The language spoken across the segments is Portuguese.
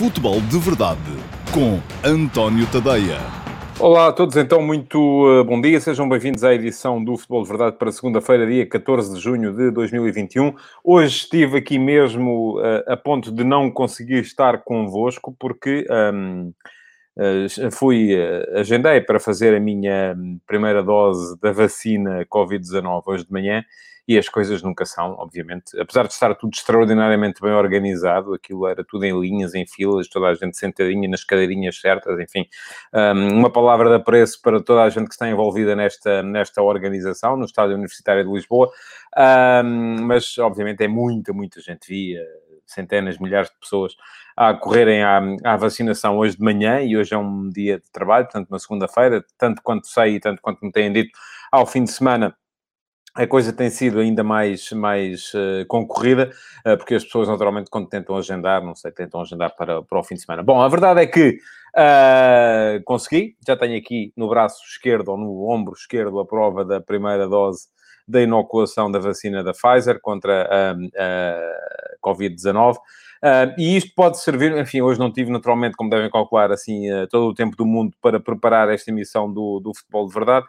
Futebol de Verdade com António Tadeia. Olá a todos, então, muito uh, bom dia. Sejam bem-vindos à edição do Futebol de Verdade para segunda-feira, dia 14 de junho de 2021. Hoje estive aqui mesmo uh, a ponto de não conseguir estar convosco, porque um, uh, fui, uh, agendei para fazer a minha primeira dose da vacina Covid-19 hoje de manhã e as coisas nunca são, obviamente. Apesar de estar tudo extraordinariamente bem organizado, aquilo era tudo em linhas, em filas, toda a gente sentadinha nas cadeirinhas certas, enfim. Um, uma palavra de apreço para toda a gente que está envolvida nesta, nesta organização, no Estádio Universitário de Lisboa, um, mas obviamente é muita, muita gente, via centenas, milhares de pessoas a correrem à, à, vacinação hoje de manhã e hoje é um dia de trabalho, portanto, uma segunda-feira, tanto quanto sei e tanto quanto me têm dito, ao fim de semana a coisa tem sido ainda mais, mais uh, concorrida, uh, porque as pessoas naturalmente quando tentam agendar, não sei, tentam agendar para, para o fim de semana. Bom, a verdade é que uh, consegui, já tenho aqui no braço esquerdo ou no ombro esquerdo a prova da primeira dose da inoculação da vacina da Pfizer contra a, a Covid-19. Uh, e isto pode servir, enfim, hoje não tive naturalmente, como devem calcular, assim, uh, todo o tempo do mundo para preparar esta emissão do, do futebol de verdade,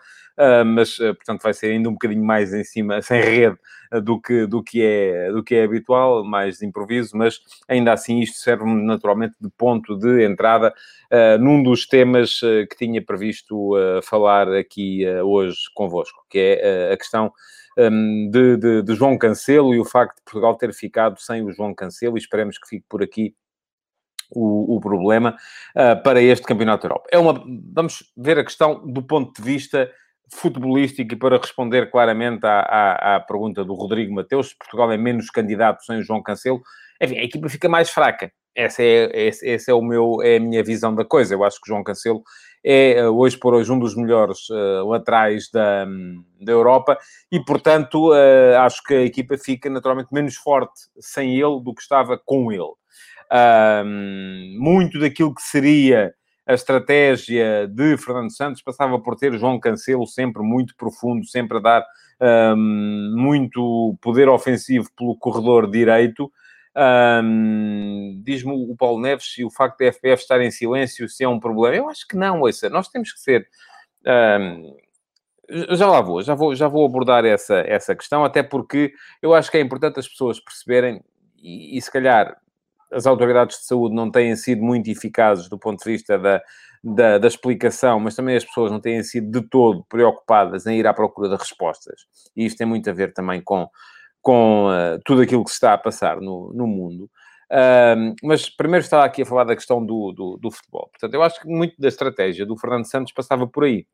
mas, portanto, vai ser ainda um bocadinho mais em cima, sem rede, do, que, do, que é, do que é habitual, mais de improviso, mas ainda assim isto serve naturalmente de ponto de entrada num dos temas que tinha previsto falar aqui hoje convosco, que é a questão um, de, de, de, João Cancelo e o facto de Portugal ter ficado sem o João Cancelo, e esperemos que fique por aqui o, o problema uh, para este Campeonato da Europa. É uma, vamos ver a questão do ponto de vista futebolístico e para responder claramente à, à, à pergunta do Rodrigo Mateus, se Portugal é menos candidato sem o João Cancelo, enfim, a equipa fica mais fraca. Essa é, esse, esse é, o meu, é a minha visão da coisa. Eu acho que o João Cancelo é, eh, hoje por hoje, um dos melhores uh, laterais da, da Europa e, portanto, uh, acho que a equipa fica naturalmente menos forte sem ele do que estava com ele. Um, muito daquilo que seria a estratégia de Fernando Santos passava por ter João Cancelo sempre muito profundo, sempre a dar um, muito poder ofensivo pelo corredor direito, um, Diz-me o Paulo Neves se o facto da FPF estar em silêncio se é um problema. Eu acho que não, ouça, nós temos que ser. Um, já lá vou, já vou, já vou abordar essa, essa questão, até porque eu acho que é importante as pessoas perceberem, e, e se calhar as autoridades de saúde não têm sido muito eficazes do ponto de vista da, da, da, explicação, mas também as pessoas não têm sido de todo preocupadas em ir à procura de respostas. E isto tem muito a ver também com com uh, tudo aquilo que se está a passar no, no mundo. Uh, mas primeiro estava aqui a falar da questão do, do, do, futebol. Portanto, eu acho que muito da estratégia do Fernando Santos passava por aí.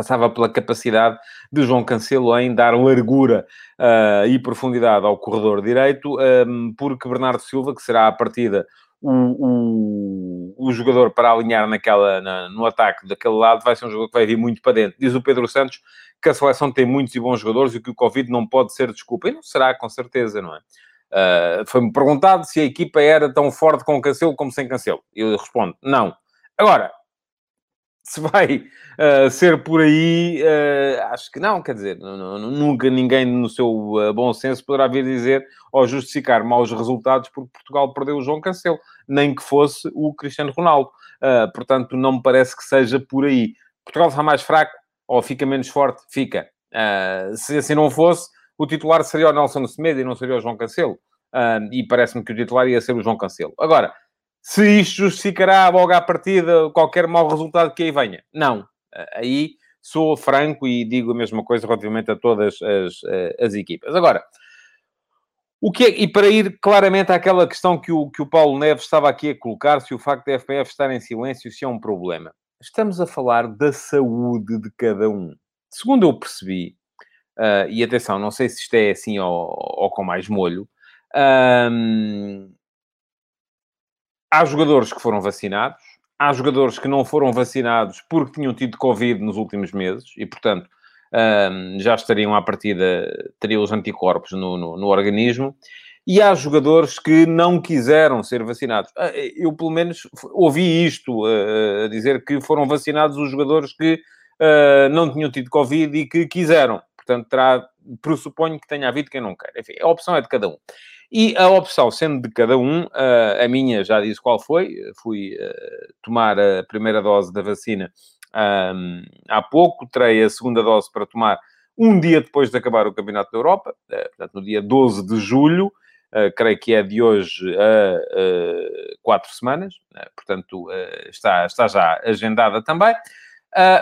Passava pela capacidade de João Cancelo em dar largura uh, e profundidade ao corredor direito, um, porque Bernardo Silva, que será a partida o, o, o, jogador para alinhar naquela, na, no ataque daquele lado, vai ser um jogador que vai vir muito para dentro. Diz o Pedro Santos que a seleção tem muitos e bons jogadores e que o Covid não pode ser desculpa. E não será, com certeza, não é? Uh, Foi-me perguntado se a equipa era tão forte com Cancelo como sem Cancelo. Eu respondo, não. Agora, se vai uh, ser por aí, uh, acho que não, quer dizer, nunca ninguém no seu uh, bom senso poderá vir dizer ou justificar maus resultados porque Portugal perdeu o João Cancelo, nem que fosse o Cristiano Ronaldo. portanto, não me parece que seja por aí. Portugal está mais fraco, ou fica menos forte? Fica. Se assim não fosse, o titular seria o Nelson Semedo e não seria o João Cancelo. E parece-me que o titular ia ser o João Cancelo. Agora, se isto justificará logo à partida qualquer mau resultado que aí venha? Não. Uh, aí sou franco e digo a mesma coisa relativamente a todas as, as equipas. Agora, o que é, e para ir claramente àquela questão que o, que o Paulo Neves estava aqui a colocar, se o facto da FPF estar em silêncio, se é um problema estamos a falar da saúde de cada um. Segundo eu percebi, uh, e atenção, não sei se isto é assim ou, ou com mais molho, um, há jogadores que foram vacinados, há jogadores que não foram vacinados porque tinham tido Covid nos últimos meses e, portanto, já estariam à partida, teriam os anticorpos no, no, no organismo e há jogadores que não quiseram ser vacinados. Ah, eu, pelo menos, ouvi isto, uh, a dizer que foram vacinados os jogadores que não tinham tido Covid e que quiseram. Portanto, terá, pressuponho que tenha havido quem não quer. Enfim, a opção é de cada um. E a opção, sendo de cada um, a minha já disse qual foi, fui tomar a primeira dose da vacina há pouco, terei a segunda dose para tomar um dia depois de acabar o Campeonato da Europa, portanto, no dia 12 de julho, uh, creio que é de hoje a quatro semanas, portanto, está, está já agendada também.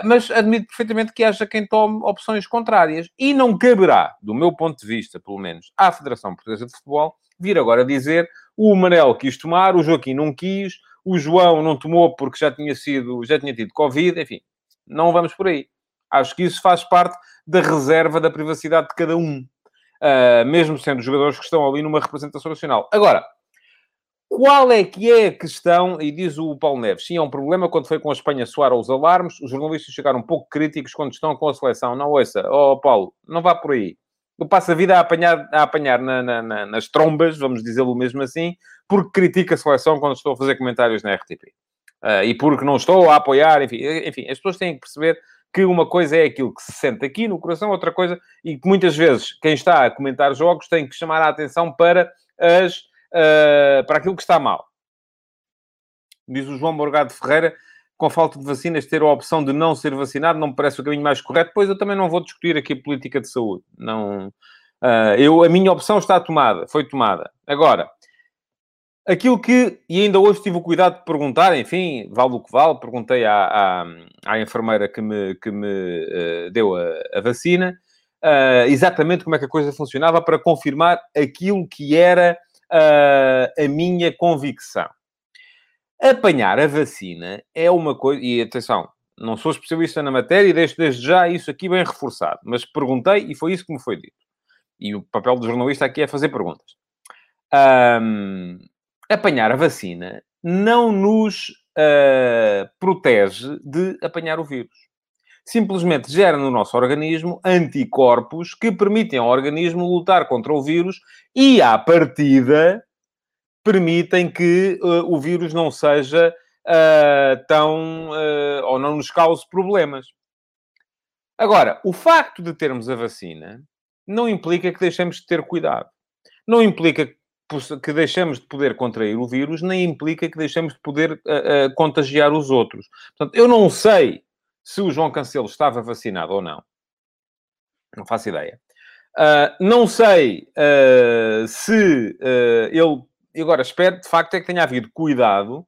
Mas admito perfeitamente que haja quem tome opções contrárias. E não caberá, do meu ponto de vista, pelo menos, à Federação Portuguesa de Futebol, vir agora dizer o Manel quis tomar, o Joaquim não quis, o João não tomou porque já tinha sido, já tinha tido Covid, enfim, não vamos por aí. Acho que isso faz parte da reserva da privacidade de cada um uh, mesmo sendo jogadores que estão ali numa representação nacional. Agora, qual é que é a questão? E diz o Paulo Neves, sim, é um problema quando foi com a Espanha soar os alarmes, os jornalistas chegaram um pouco críticos quando estão com a seleção. Não, ouça, ó oh, Paulo, não vá por aí. Eu passo a vida a apanhar, a apanhar na, na, na, nas trombas, vamos dizê-lo mesmo assim, porque critica a seleção quando estou a fazer comentários na RTP. Uh, ah, e porque não estou a apoiar, enfim, enfim, as pessoas têm que perceber que uma coisa é aquilo que se sente aqui no coração, outra coisa, e que muitas vezes quem está a comentar jogos tem que chamar a atenção para, as, uh, para aquilo que está mal. Diz o João Morgado Ferreira, com falta de vacinas, ter a opção de não ser vacinado não me parece o caminho mais correto. Pois eu também não vou discutir aqui a política de saúde. Não, uh, eu, a minha opção está tomada, foi tomada. Agora, Aquilo que, e ainda hoje tive o cuidado de perguntar, enfim, vale o que vale, perguntei à, à, à enfermeira que me, que me uh, deu a, a vacina, uh, exatamente como é que a coisa funcionava para confirmar aquilo que era uh, a minha convicção. Apanhar a vacina é uma coisa, e atenção, não sou especialista na matéria e deixo desde já isso aqui bem reforçado, mas perguntei e foi isso que me foi dito. E o papel do jornalista aqui é fazer perguntas. Um, apanhar a vacina não nos uh, protege de apanhar o vírus. Simplesmente gera no nosso organismo anticorpos que permitem ao organismo lutar contra o vírus e, à partida, permitem que uh, o vírus não seja uh, tão. ou não nos cause problemas. Agora, o facto de termos a vacina não implica que deixemos de ter cuidado. Não implica que deixamos de poder contrair o vírus nem implica que deixamos de poder uh, uh, contagiar os outros. Portanto, eu não sei se o João Cancelo estava vacinado ou não. Não faço ideia. Uh, não sei se ele... Agora, espero, de facto, é que tenha havido cuidado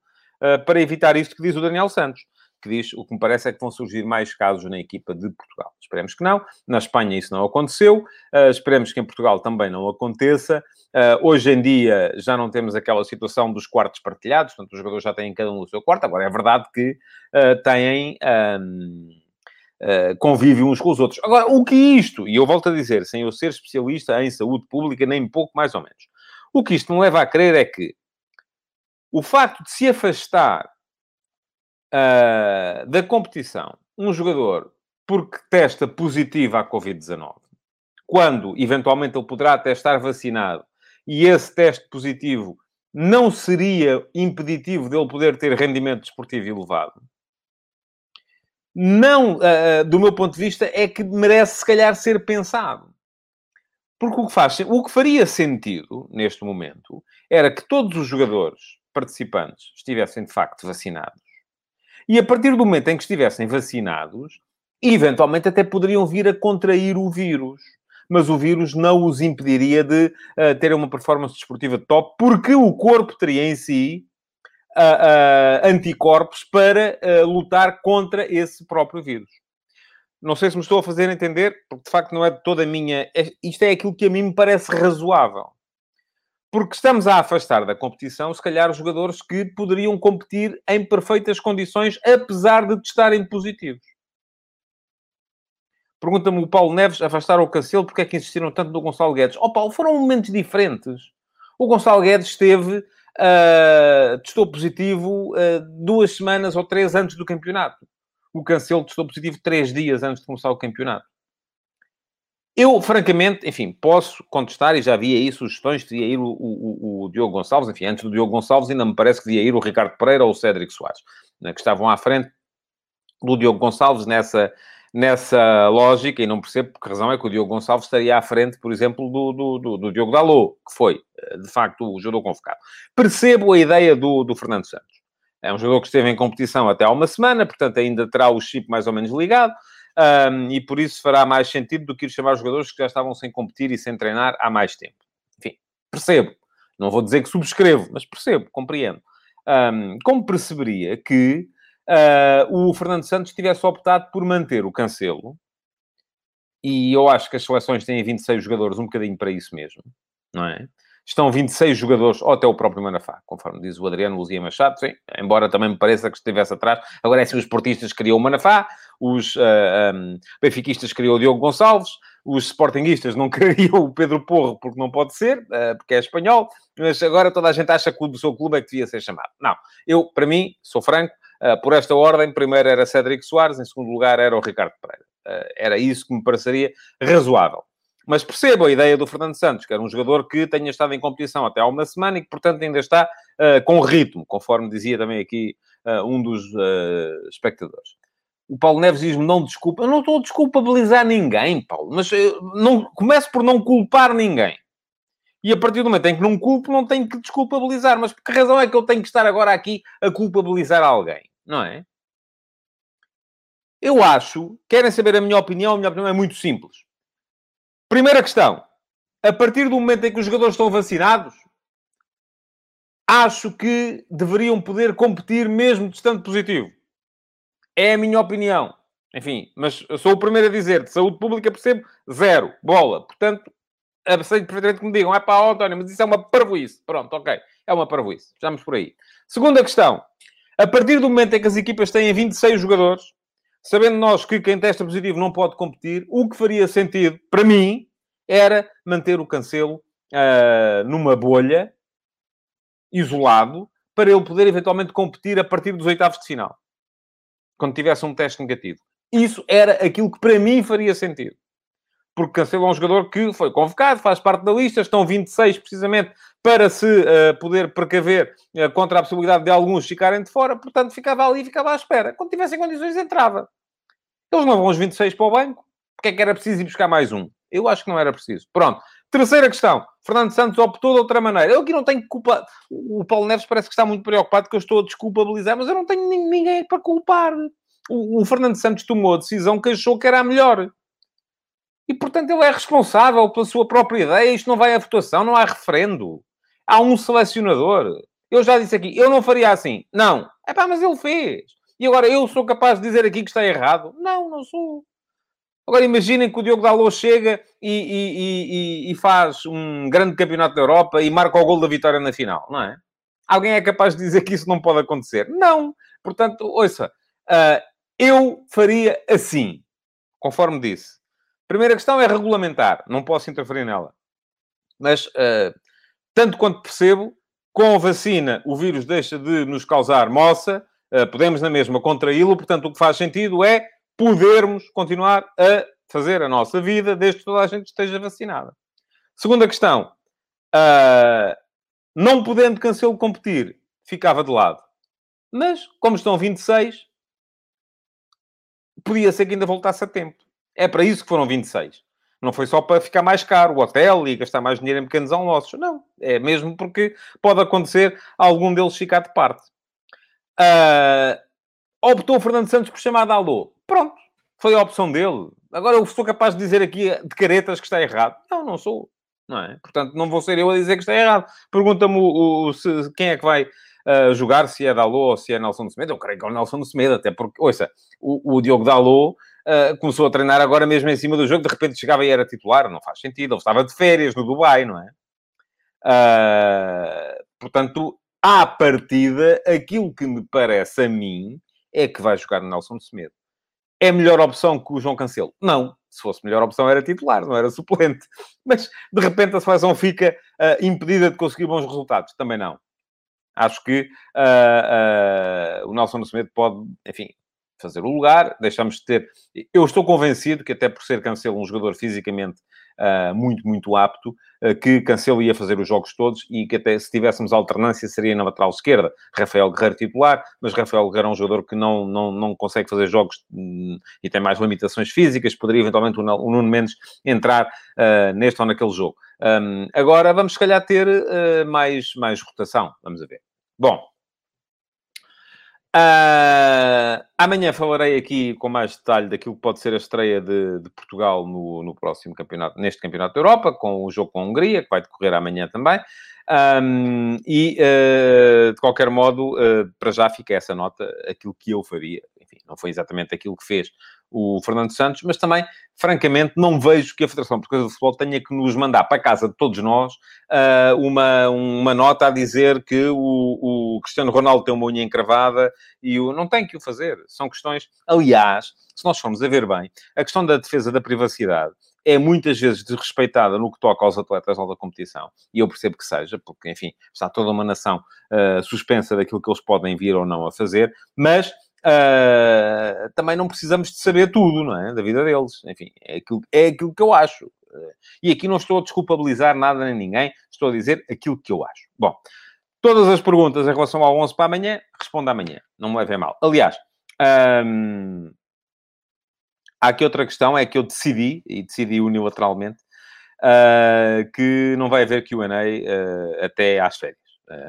para evitar isto que diz o Daniel Santos que diz o que me parece é que vão surgir mais casos na equipa de Portugal. Esperemos que não. Na Espanha isso não aconteceu. Uh, esperemos que em Portugal também não aconteça. Uh, hoje em dia já não temos aquela situação dos quartos partilhados, portanto, os jogadores já têm cada um o seu quarto. Agora, é verdade que uh, têm. Um, uh, convívio uns com os outros. Agora, o que isto, e eu volto a dizer, sem eu ser especialista em saúde pública, nem pouco mais ou menos, o que isto me leva a crer é que o facto de se afastar uh, da competição um jogador porque testa positivo à Covid-19, quando eventualmente ele poderá até estar vacinado e esse teste positivo não seria impeditivo dele poder ter rendimento desportivo elevado, não, uh, do meu ponto de vista, é que merece se calhar ser pensado. Porque o que, faz, o que faria sentido neste momento era que todos os jogadores participantes estivessem de facto vacinados e a partir do momento em que estivessem vacinados, eventualmente até poderiam vir a contrair o vírus. Mas o vírus não os impediria de uh, terem uma performance desportiva top, porque o corpo teria em si uh, uh, anticorpos para lutar contra esse próprio vírus. Não sei se me estou a fazer entender, porque de facto não é de toda a minha. É, isto é aquilo que a mim me parece razoável porque estamos a afastar da competição, se calhar, jogadores que poderiam competir em perfeitas condições, apesar de testarem positivos. Pergunta-me o Paulo Neves, afastaram o Cancelo, porque é que insistiram tanto no Gonçalo Guedes? Oh, Paulo, foram momentos diferentes. O Gonçalo Guedes esteve, uh, testou positivo uh, duas semanas ou três antes do campeonato. O Cancelo testou positivo três dias antes de começar o campeonato. Eu, francamente, enfim, posso contestar, e já vi aí sugestões, devia ir o, o, o, Diogo Gonçalves, enfim, antes do Diogo Gonçalves ainda me parece que devia ir o Ricardo Pereira ou o Cédric Soares, né, que estavam à frente do Diogo Gonçalves nessa, nessa lógica, e não percebo por que razão é que o Diogo Gonçalves estaria à frente, por exemplo, do, do, do, do Diogo Dalot, que foi, eh, de facto, o jogador convocado. Percebo a ideia do, do Fernando Santos. É um jogador que esteve em competição até há uma semana, portanto ainda terá o chip mais ou menos ligado, um, e por isso fará mais sentido do que ir chamar jogadores que já estavam sem competir e sem treinar há mais tempo. Enfim, percebo. Não vou dizer que subscrevo, mas percebo, compreendo. Um, como perceberia que uh, o Fernando Santos tivesse optado por manter o Cancelo, e eu acho que as seleções têm 26 jogadores um bocadinho para isso mesmo, não é? Estão 26 jogadores, ou até o próprio Manafá, conforme diz o Adriano Luzia Machado, sim, embora também me pareça que estivesse atrás. Agora é assim, os portistas queriam o Manafá, os uh, ah, um, benfiquistas queriam o Diogo Gonçalves, os sportinguistas não queriam o Pedro Porro porque não pode ser, uh, porque é espanhol, mas agora toda a gente acha que o seu clube é que devia ser chamado. Não, eu, para mim, sou franco, uh, por esta ordem, primeiro era Cédric Soares, em segundo lugar era o Ricardo Pereira. Era isso que me pareceria razoável. Mas percebo a ideia do Fernando Santos, que era um jogador que tenha estado em competição até há uma semana e que, portanto, ainda está uh, com ritmo, conforme dizia também aqui uh, um dos uh, espectadores. O Paulo Neves diz-me, não desculpa. Eu não estou a desculpabilizar ninguém, Paulo. Mas não, começo por não culpar ninguém. E a partir do momento em que não culpo, não tenho que desculpabilizar. Mas por que razão é que eu tenho que estar agora aqui a culpabilizar alguém? Não é? Eu acho... Querem saber a minha opinião? A minha opinião é muito simples. Primeira questão. A partir do momento em que os jogadores estão vacinados, acho que deveriam poder competir mesmo de estando positivo. É a minha opinião. Enfim, mas sou o primeiro a dizer, de saúde pública percebo zero, bola. Portanto, aceito perfeitamente que me digam, é pá, oh, António, mas isso é uma parvoíce. Pronto, ok, é uma parvoíce. Estamos por aí. Segunda questão. A partir do momento em que as equipas têm 26 jogadores, sabendo nós que quem testa positivo não pode competir, o que faria sentido, para mim, era manter o Cancelo uh, numa bolha, isolado, para ele poder eventualmente competir a partir dos oitavos de final. Quando tivesse um teste negativo. Isso era aquilo que para mim faria sentido. Porque Cancelo é um jogador que foi convocado, faz parte da lista, estão 26 precisamente para se uh, poder precaver uh, contra a possibilidade de alguns ficarem de fora, portanto ficava ali e ficava à espera. Quando tivessem condições, entrava. Eles não vão os 26 para o banco, porque é que era preciso ir buscar mais um? Eu acho que não era preciso. Pronto. Terceira questão. Fernando Santos optou de outra maneira. Eu aqui não tenho culpa. O Paulo Neves parece que está muito preocupado que eu estou a desculpabilizar, mas eu não tenho ninguém para culpar. O, o Fernando Santos tomou a decisão que achou que era a melhor. E, portanto, ele é responsável pela sua própria ideia. Isto não vai à votação, não há referendo. Há um selecionador. Eu já disse aqui, eu não faria assim. Não. É pá, mas ele fez. E agora eu sou capaz de dizer aqui que está errado? Não, não sou. Agora imaginem que o Diogo Dalot chega e, e, e, e, faz um grande campeonato da Europa e marca o gol da vitória na final, não é? Alguém é capaz de dizer que isso não pode acontecer? Não! Portanto, ouça, uh, eu faria assim, conforme disse. Primeira questão é regulamentar, não posso interferir nela. Mas, uh, tanto quanto percebo, com a vacina o vírus deixa de nos causar moça, uh, podemos na mesma contraí-lo, portanto o que faz sentido é podermos continuar a fazer a nossa vida desde que toda a gente esteja vacinada. Segunda questão. Uh, não podendo Cancelo competir, ficava de lado. Mas, como estão 26, podia ser que ainda voltasse a tempo. É para isso que foram 26. Não foi só para ficar mais caro o hotel e gastar mais dinheiro em pequenos almoços. Não. É mesmo porque pode acontecer algum deles ficar de parte. Uh, optou Fernando Santos por chamar de alô. Pronto, foi a opção dele. Agora eu sou capaz de dizer aqui de caretas que está errado. Não, não sou. Não é? Portanto, não vou ser eu a dizer que está errado. Pergunta-me o, o, se, quem é que vai uh, jogar, se é Dalot ou se é Nelson de Semedo. Eu creio que é o Nelson de Semedo, até porque, ouça, o, o Diogo Dalot uh, começou a treinar agora mesmo em cima do jogo, de repente chegava e era titular. Não faz sentido. Ele estava de férias no Dubai, não é? Uh, portanto, à partida, aquilo que me parece a mim é que vai jogar Nelson Semedo é melhor opção que o João Cancelo? Não. Se fosse melhor opção era titular, não era suplente. Mas, de repente, a seleção fica uh, impedida de conseguir bons resultados. Também não. Acho que uh, uh, o Nelson Nascimento pode, enfim, fazer o lugar. Deixamos de ter... Eu estou convencido que, até por ser Cancelo um jogador fisicamente uh, muito, muito apto, uh, que Cancelo ia fazer os jogos todos e que até se tivéssemos alternância seria na lateral esquerda. Rafael Guerreiro titular, mas Rafael Guerreiro é um jogador que não, não, não consegue fazer jogos um, e tem mais limitações físicas, poderia eventualmente o, Nuno Mendes entrar uh, neste ou naquele jogo. Um, agora vamos, se calhar, ter mais, mais rotação. Vamos ver. Bom, Uh, amanhã falarei aqui com mais detalhe daquilo que pode ser a estreia de, de Portugal no, no, próximo campeonato, neste campeonato da Europa, com o jogo com a Hungria, que vai decorrer amanhã também. Um, e, uh, de qualquer modo, uh, para já fica essa nota, aquilo que eu faria. Enfim, não foi exatamente aquilo que fez o Fernando Santos, mas também, francamente, não vejo que a Federação Portuguesa de Futebol tenha que nos mandar para casa de todos nós uh, uma, uma nota a dizer que o, o, Cristiano Ronaldo tem uma unha encravada e o, não tem que o fazer. São questões... Aliás, se nós formos a ver bem, a questão da defesa da privacidade é muitas vezes desrespeitada no que toca aos atletas da competição. E eu percebo que seja, porque, enfim, está toda uma nação uh, suspensa daquilo que eles podem vir ou não a fazer, mas Uh, também não precisamos de saber tudo, não é? Da vida deles. Enfim, é aquilo, é aquilo que eu acho. Uh, e aqui não estou a desculpabilizar nada nem ninguém, estou a dizer aquilo que eu acho. Bom, todas as perguntas em relação ao 11 para amanhã, respondo amanhã. Não me levem mal. Aliás, um, há aqui outra questão, é que eu decidi, e decidi unilateralmente, uh, que não vai haver Q&A até às férias.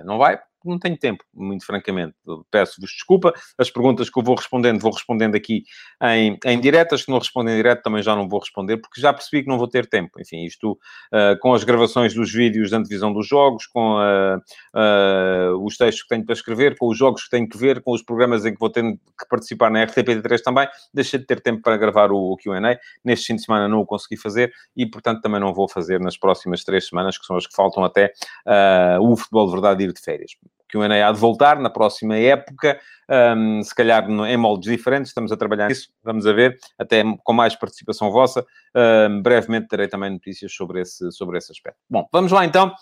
não vai, não tenho tempo, muito francamente. Peço-vos desculpa. As perguntas que eu vou respondendo, vou respondendo aqui em, em direto. As que não respondem em direto também já não vou responder, porque já percebi que não vou ter tempo. Enfim, isto uh, com as gravações dos vídeos da antevisão dos jogos, com uh, uh, os textos que tenho para escrever, com os jogos que tenho que ver, com os programas em que vou ter que participar na RTP3 também, deixei de ter tempo para gravar o, o Q&A. Neste fim de semana não o consegui fazer e, portanto, também não vou fazer nas próximas três semanas, que são as que faltam até o futebol de verdade ir de férias que o Enem há de voltar na próxima época, um, se calhar em moldes diferentes, estamos a trabalhar nisso, vamos a ver, até com mais participação vossa. Um, brevemente terei também notícias sobre esse, sobre esse aspecto. Bom, vamos lá então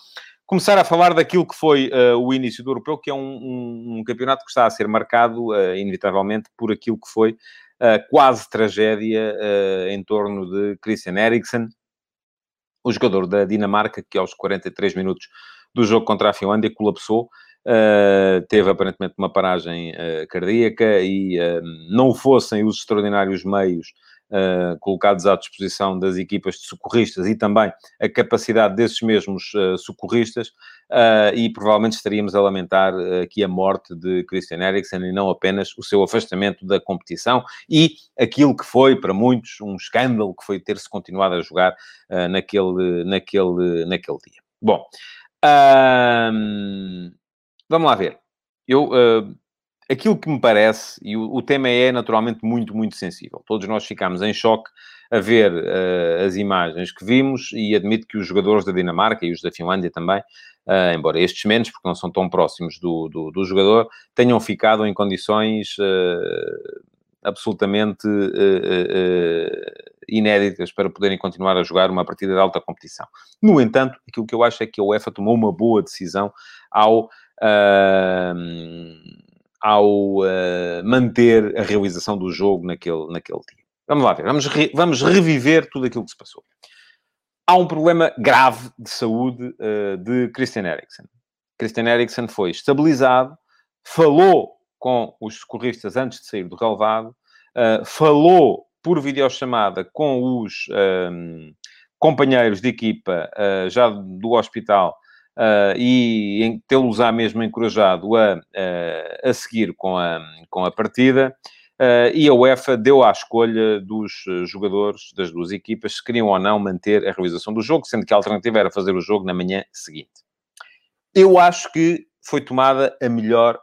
começar a falar daquilo que foi uh, o início do Europeu, que é um, um, um, campeonato que está a ser marcado, uh, inevitavelmente, por aquilo que foi uh, quase tragédia uh, em torno de Christian Eriksen, o jogador da Dinamarca, que aos 43 minutos do jogo contra a Finlândia colapsou Uh, teve aparentemente uma paragem uh, cardíaca e uh, não fossem os extraordinários meios colocados à disposição das equipas de socorristas e também a capacidade desses mesmos socorristas, e provavelmente estaríamos a lamentar aqui a morte de Christian Eriksen e não apenas o seu afastamento da competição e aquilo que foi para muitos um escândalo que foi ter-se continuado a jogar naquele, naquele, naquele dia. Bom. Vamos lá ver. Eu, uh, aquilo que me parece, e o, o, tema é naturalmente muito, muito sensível. Todos nós ficámos em choque a ver uh, as imagens que vimos e admito que os jogadores da Dinamarca e os da Finlândia também, uh, embora estes menos, porque não são tão próximos do, do, do jogador, tenham ficado em condições absolutamente inéditas para poderem continuar a jogar uma partida de alta competição. No entanto, aquilo que eu acho é que a UEFA tomou uma boa decisão ao ao uh, manter a realização do jogo naquele, naquele dia. Vamos lá ver, vamos, re, vamos reviver tudo aquilo que se passou. Há um problema grave de saúde uh, de Christian Eriksen. Christian Eriksen foi estabilizado, falou com os socorristas antes de sair do relevado, uh, falou por videochamada com os um, companheiros de equipa uh, já do hospital uh, e tê-los á mesmo encorajado a, uh, a seguir com a, com a partida. Uh, e a UEFA deu à escolha dos jogadores das duas equipas se queriam ou não manter a realização do jogo, sendo que a alternativa era fazer o jogo na manhã seguinte. Eu acho que foi tomada a melhor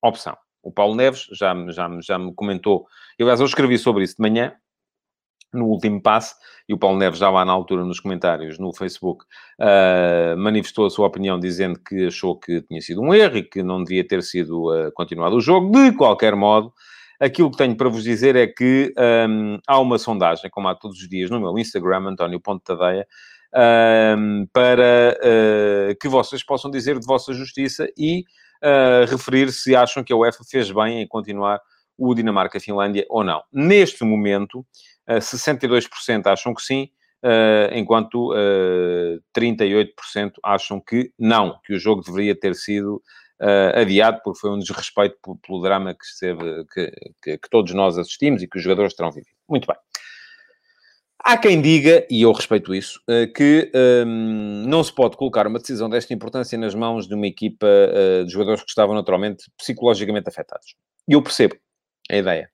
opção. O Paulo Neves já, já, já me comentou, eu, aliás, eu escrevi sobre isso de manhã, no último passe, e o Paulo Neves já lá na altura nos comentários no Facebook uh, manifestou a sua opinião dizendo que achou que tinha sido um erro e que não devia ter sido uh, continuado o jogo. De qualquer modo, aquilo que tenho para vos dizer é que um, há uma sondagem, como há todos os dias no meu Instagram, António Ponte Tadeia, um, para uh, que vocês possam dizer de vossa justiça e referir se acham que a UEFA fez bem em continuar o Dinamarca-Finlândia ou não. Neste momento, 62% acham que sim, uh, enquanto uh, 38% acham que não, que o jogo deveria ter sido uh, adiado porque foi um desrespeito pelo, drama que, esteve, que, que, que, todos nós assistimos e que os jogadores terão vivido. Muito bem. Há quem diga, e eu respeito isso, que um, não se pode colocar uma decisão desta importância nas mãos de uma equipa de jogadores que estavam naturalmente psicologicamente afetados. E eu percebo a ideia.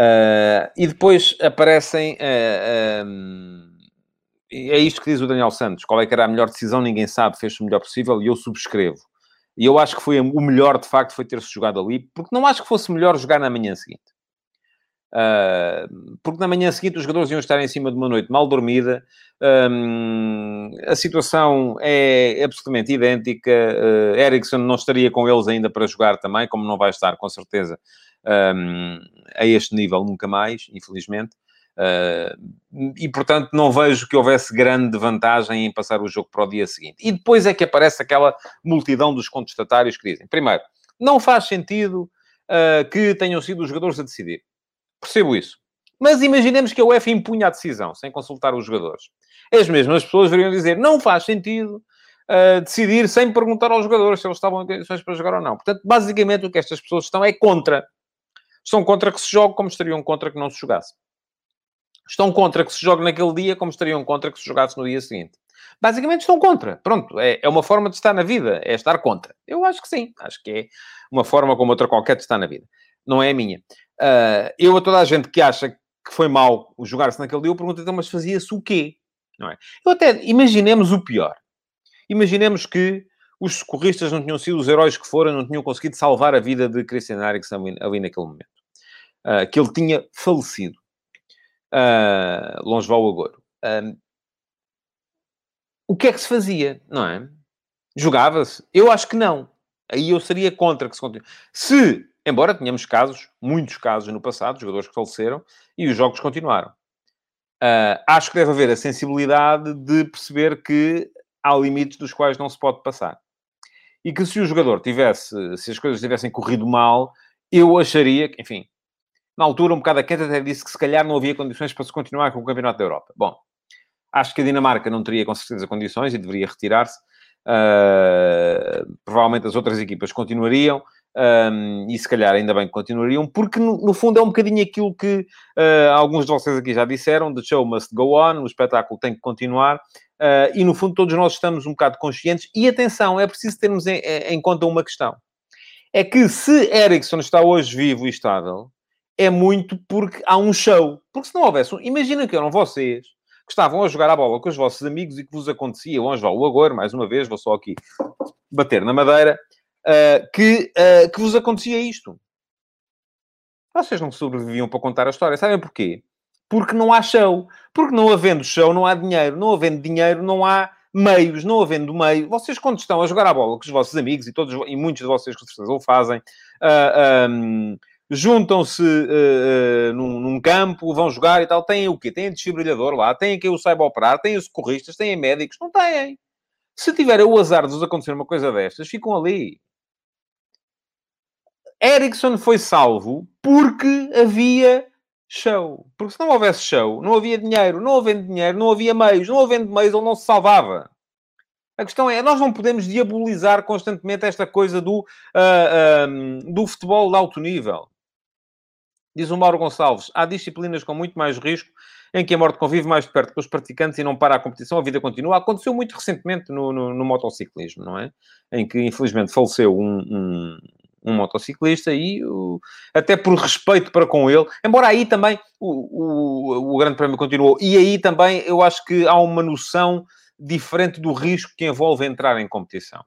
Uh, e depois aparecem. Uh, é isto que diz o Daniel Santos. Qual é que era a melhor decisão? Ninguém sabe. Fez o melhor possível e eu subscrevo. E eu acho que foi o melhor, de facto, foi ter-se jogado ali, porque não acho que fosse melhor jogar na manhã seguinte. Uh, porque na manhã seguinte os jogadores iam estar em cima de uma noite mal dormida, um, a situação é absolutamente idêntica. Uh, Ericsson não estaria com eles ainda para jogar também, como não vai estar, com certeza, um, a este nível nunca mais, infelizmente. Uh, e portanto não vejo que houvesse grande vantagem em passar o jogo para o dia seguinte. E depois é que aparece aquela multidão dos contestatários que dizem: primeiro, não faz sentido uh, que tenham sido os jogadores a decidir. Percebo isso. Mas imaginemos que a UEFA impunha a decisão sem consultar os jogadores. As mesmas pessoas viriam dizer: não faz sentido uh, decidir sem perguntar aos jogadores se eles estavam em condições para jogar ou não. Portanto, basicamente o que estas pessoas estão é contra Estão contra que se jogue como estariam contra que não se jogasse. Estão contra que se jogue naquele dia como estariam contra que se jogasse no dia seguinte. Basicamente estão contra. Pronto, é, é uma forma de estar na vida, é estar contra. Eu acho que sim, acho que é uma forma como outra qualquer de estar na vida. Não é a minha. Uh, eu a toda a gente que acha que foi mal jogar-se naquele dia, eu pergunto então, mas fazia-se o quê? Não é? Eu até, imaginemos o pior. Imaginemos que os socorristas não tinham sido os heróis que foram, não tinham conseguido salvar a vida de Christian Eriksen ali naquele momento. Uh, que ele tinha falecido. Uh, longe vá o agouro. Uh, o que é que se fazia, não é? Jogava-se? Eu acho que não. Aí eu seria contra que se continue. Se, embora tenhamos casos, muitos casos no passado, jogadores que faleceram, e os jogos continuaram. Uh, acho que deve haver a sensibilidade de perceber que há limites dos quais não se pode passar e que se o jogador tivesse, se as coisas tivessem corrido mal, eu acharia que, enfim, na altura, um bocado a quente até disse que se calhar não havia condições para se continuar com o Campeonato da Europa. Bom, acho que a Dinamarca não teria com certeza condições e deveria retirar-se. Uh, provavelmente as outras equipas continuariam. Um, e se calhar ainda bem que continuariam, porque no, no fundo é um bocadinho aquilo que uh, alguns de vocês aqui já disseram: the show must go on, o espetáculo tem que continuar, uh, e no fundo todos nós estamos um bocado conscientes. E atenção, é preciso termos em, em conta uma questão: é que se Ericsson está hoje vivo e estável, é muito porque há um show. Porque se não houvesse um... Imagina que eram vocês que estavam a jogar a bola com os vossos amigos e que vos acontecia, o Anjo o Agor, mais uma vez, vou só aqui bater na madeira, uh, que, uh, que vos acontecia isto. Vocês não sobreviviam para contar a história. Sabem porquê? Porque não há show. Porque não havendo show, não há dinheiro. Não havendo dinheiro, não há meios. Não havendo meio. Vocês, quando estão a jogar a bola com os vossos amigos, e, todos, e muitos de vocês com certeza o fazem, uh, um, juntam-se uh, uh, num, num, campo, vão jogar e tal. Têm o quê? Têm desfibrilhador lá, têm quem o saiba operar, têm os socorristas, têm médicos. Não têm. Se tiverem o azar de vos acontecer uma coisa destas, ficam ali. Ericsson foi salvo porque havia show. Porque se não houvesse show, não havia dinheiro. Não havendo dinheiro, não havia meios. Não havendo meios, ele não se salvava. A questão é, nós não podemos diabolizar constantemente esta coisa do, uh, do futebol de alto nível. Diz o Mauro Gonçalves, há disciplinas com muito mais risco em que a morte convive mais perto com os praticantes e não para a competição, a vida continua. Aconteceu muito recentemente no, no, no motociclismo, não é? Em que, infelizmente, faleceu um, um, um motociclista e até por respeito para com ele, embora aí também o, o, o Grande Prémio continuou, e aí também eu acho que há uma noção diferente do risco que envolve entrar em competição.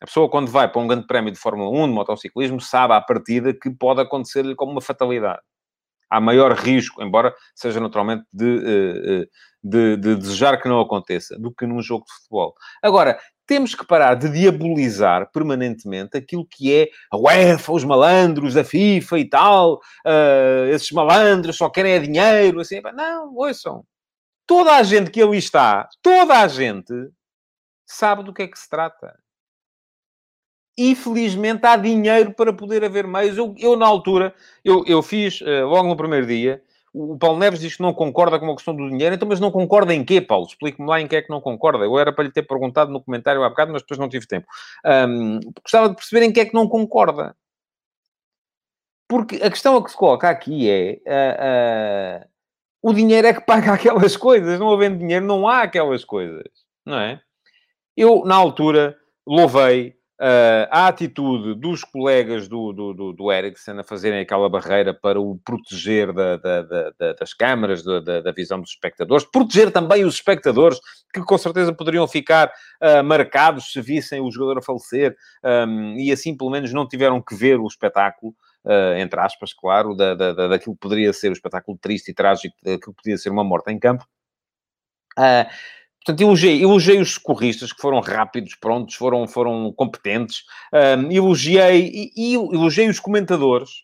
A pessoa, quando vai para um grande prémio de Fórmula 1, de motociclismo, sabe à partida que pode acontecer-lhe como uma fatalidade. Há maior risco, embora seja naturalmente de, eh, eh, de, de, desejar que não aconteça, do que num jogo de futebol. Agora, temos que parar de diabolizar permanentemente aquilo que é a UEFA, os malandros, a FIFA e tal. Uh, esses malandros só querem é dinheiro. Assim, não, ouçam. Toda a gente que ali está, toda a gente sabe do que é que se trata. E felizmente há dinheiro para poder haver meios. Eu, eu na altura, eu, eu fiz, uh, logo no primeiro dia, o Paulo Neves diz que não concorda com a questão do dinheiro, então, mas não concorda em quê, Paulo? Explique-me lá em que é que não concorda. Eu era para lhe ter perguntado no comentário há bocado, mas depois não tive tempo. Um, gostava de perceber em que é que não concorda. Porque a questão a que se coloca aqui é... Uh, uh, o dinheiro é que paga aquelas coisas. Não havendo dinheiro, não há aquelas coisas. Não é? Eu, na altura, louvei Uh, a atitude dos colegas do, do, do, do Ericsson a fazerem aquela barreira para o proteger da, da, da, das câmaras, da, visão dos espectadores, proteger também os espectadores, que com certeza poderiam ficar uh, marcados se vissem o jogador a falecer, um, e assim pelo menos não tiveram que ver o espetáculo. Uh, entre aspas, claro, da, da, daquilo que poderia ser o espetáculo triste e trágico, daquilo que podia ser uma morte em campo. Uh, Portanto, elogiei, elogiei os socorristas que foram rápidos, prontos, foram, foram competentes. Um, elogiei, e, e elogiei os comentadores.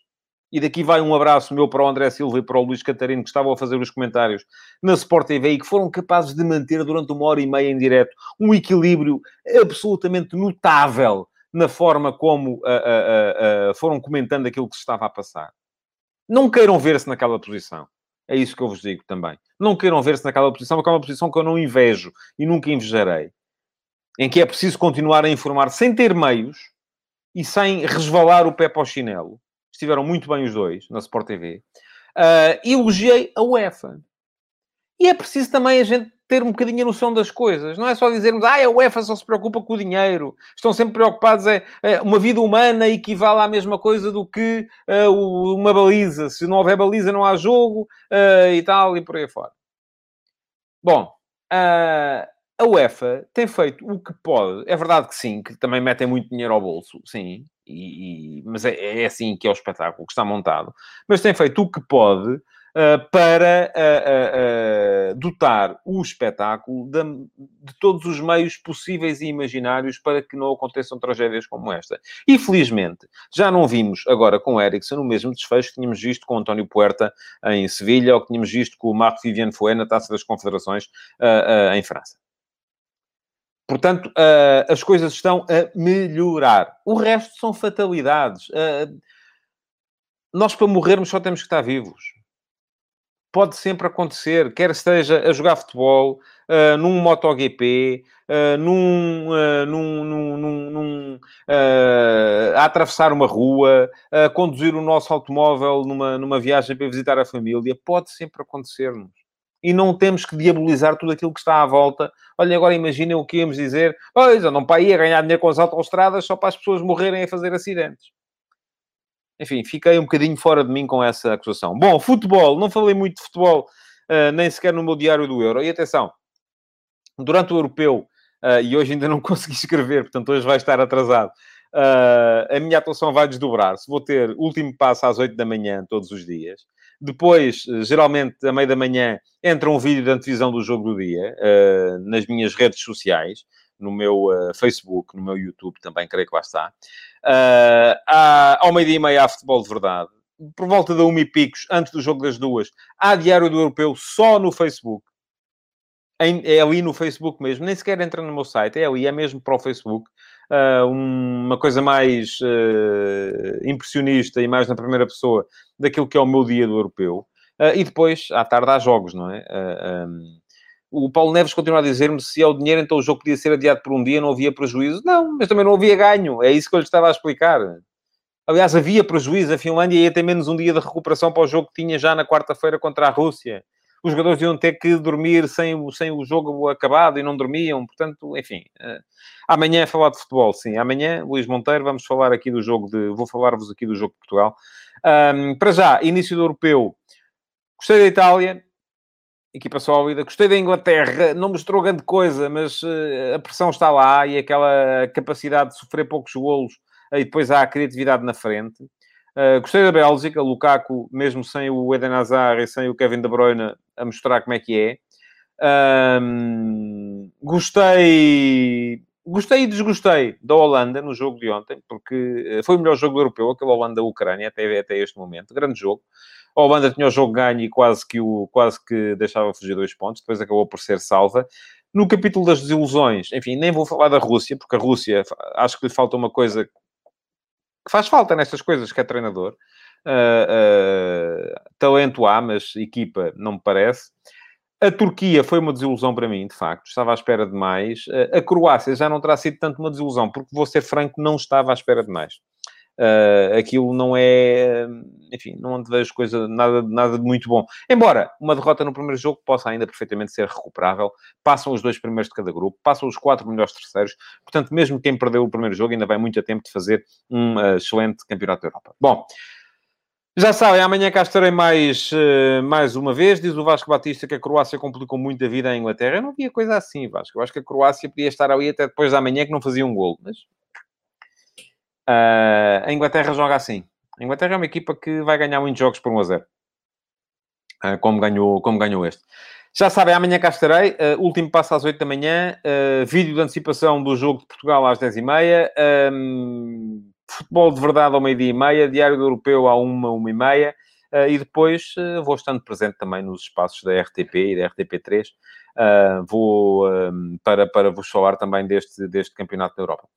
E daqui vai um abraço meu para o André Silva e para o Luís Catarino, que estavam a fazer os comentários na Sport TV e que foram capazes de manter durante uma hora e meia em direto um equilíbrio absolutamente notável na forma como uh, uh, uh, foram comentando aquilo que se estava a passar. Não queiram ver-se naquela posição. É isso que eu vos digo também. Não queiram ver-se naquela posição, porque é uma posição que eu não invejo e nunca invejarei. Em que é preciso continuar a informar sem ter meios e sem resvalar o pé para o chinelo. Estiveram muito bem os dois na Sport TV. Uh, elogiei a UEFA. E é preciso também a gente ter um bocadinho a noção das coisas. Não é só dizermos, ah, a UEFA só se preocupa com o dinheiro. Estão sempre preocupados, é, é uma vida humana equivale à mesma coisa do que uh, uma baliza. Se não houver baliza, não há jogo uh, e tal, e por aí fora. Bom, uh, a UEFA tem feito o que pode. É verdade que sim, que também metem muito dinheiro ao bolso, sim. E, e mas é, é assim que é o espetáculo que está montado. Mas tem feito o que pode para uh, uh, dotar o espetáculo de, todos os meios possíveis e imaginários para que não aconteçam tragédias como esta. E, felizmente, já não vimos agora com Ericsson o mesmo desfecho que tínhamos visto com António Puerta em Sevilha ou que tínhamos visto com o Marco Viviane Fouet na Taça das Confederações em França. Portanto, as coisas estão a melhorar. O resto são fatalidades. Nós, para morrermos, só temos que estar vivos pode sempre acontecer, quer esteja a jogar futebol, uh, num MotoGP, uh, num, uh, num, num, num uh, a atravessar uma rua, a conduzir o nosso automóvel numa, numa viagem para visitar a família, pode sempre acontecer-nos. E não temos que diabolizar tudo aquilo que está à volta. Olha, agora imaginem o que íamos dizer. Pois, não para ir ganhar dinheiro com as autoestradas só para as pessoas morrerem a fazer acidentes enfim, fiquei um bocadinho fora de mim com essa acusação. Bom, futebol, não falei muito de futebol, uh, nem sequer no meu diário do Euro. E atenção, durante o europeu, uh, e hoje ainda não consegui escrever, portanto hoje vai estar atrasado, uh, a minha atuação vai desdobrar-se. Vou ter último passo às 8 da manhã, todos os dias. Depois, geralmente, à meia da manhã, entra um vídeo de antevisão do jogo do dia, nas minhas redes sociais no meu uh, Facebook, no meu YouTube também, creio que lá está. Uh, há, ao meio-dia e meia há futebol de verdade. Por volta da uma e picos, antes do jogo das duas, há Diário do Europeu só no Facebook. Em, é ali no Facebook mesmo, nem sequer entra no meu site, é ali, é mesmo para o Facebook. Uh, uma coisa mais uh, impressionista e mais na primeira pessoa daquilo que é o meu dia do europeu. Uh, e depois, à tarde, há jogos, não é? Um, o Paulo Neves continua a dizer-me se é o dinheiro, então o jogo podia ser adiado por um dia, não havia prejuízo. Não, mas também não havia ganho. É isso que eu lhe estava a explicar. Aliás, havia prejuízo. A Finlândia ia ter menos um dia de recuperação para o jogo que tinha já na quarta-feira contra a Rússia. Os jogadores iam ter que dormir sem, sem o jogo acabado e não dormiam. Portanto, enfim. Uh, amanhã é falar de futebol, sim. Amanhã, Luís Monteiro, vamos falar aqui do jogo de... Vou falar-vos aqui do jogo de Portugal. Um, para já, início do Europeu. Gostei da Itália equipa sólida. Gostei da Inglaterra, não mostrou grande coisa, mas uh, a pressão está lá e aquela capacidade de sofrer poucos golos, e depois há a criatividade na frente. Uh, gostei da Bélgica, Lukaku, mesmo sem o Eden Hazard e sem o Kevin De Bruyne, a mostrar como é que é. Um, gostei... Gostei e desgostei da Holanda no jogo de ontem, porque eh, foi o melhor jogo europeu, aquele Holanda-Ucrânia, até, até este momento. Grande jogo. A Holanda tinha o jogo ganho e quase que, o, quase que deixava fugir dois pontos, depois acabou por ser salva. No capítulo das desilusões, enfim, nem vou falar da Rússia, porque a Rússia, acho que lhe falta uma coisa que faz falta nestas coisas que é treinador. Uh, uh, talento há, mas equipa não me parece. A Turquia foi uma desilusão para mim, de facto. Estava à espera de mais. Uh, a Croácia já não terá sido tanto uma desilusão, porque vou ser franco, não estava à espera de mais. Uh, aquilo não é, enfim, não vejo coisa, nada, nada de muito bom. Embora uma derrota no primeiro jogo possa ainda perfeitamente ser recuperável, passam os dois primeiros de cada grupo, passam os quatro melhores terceiros, portanto, mesmo quem perdeu o primeiro jogo ainda vai muito a tempo de fazer um uh, excelente campeonato da Europa. Bom, já sabem, amanhã cá estarei mais, uh, mais uma vez. Diz o Vasco Batista que a Croácia complicou muito a vida à Inglaterra. Eu não via coisa assim, Vasco. Eu acho que a Croácia podia estar ali até depois da manhã que não fazia um gol. Mas Uh, a Inglaterra joga assim. A Inglaterra é uma equipa que vai ganhar muitos jogos por 1 a 0. Uh, ah, como, ganhou, como ganhou este. Já sabem, amanhã cá estarei. Uh, último passo às 8 da manhã. vídeo de antecipação do jogo de Portugal às 10h30. Um, futebol de verdade ao meio-dia e meia. Diário do Europeu à 1, 1 e meia. e depois vou estando presente também nos espaços da RTP e da RTP3. vou para, para vos falar também deste, deste Campeonato da Europa.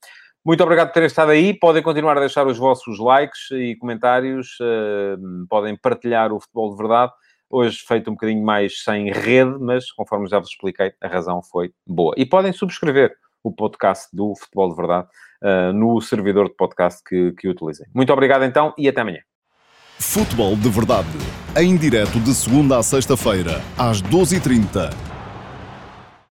Muito obrigado por terem estado aí. Podem continuar a deixar os vossos likes e comentários. Uh, podem partilhar o futebol de verdade. Hoje feito um bocadinho mais sem rede, mas conforme já vos expliquei, a razão foi boa. E podem subscrever o podcast do Futebol de Verdade uh, no servidor de podcast que, que utilizem. Muito obrigado então e até amanhã. Futebol de Verdade, em direto de segunda a sexta-feira, às 12h30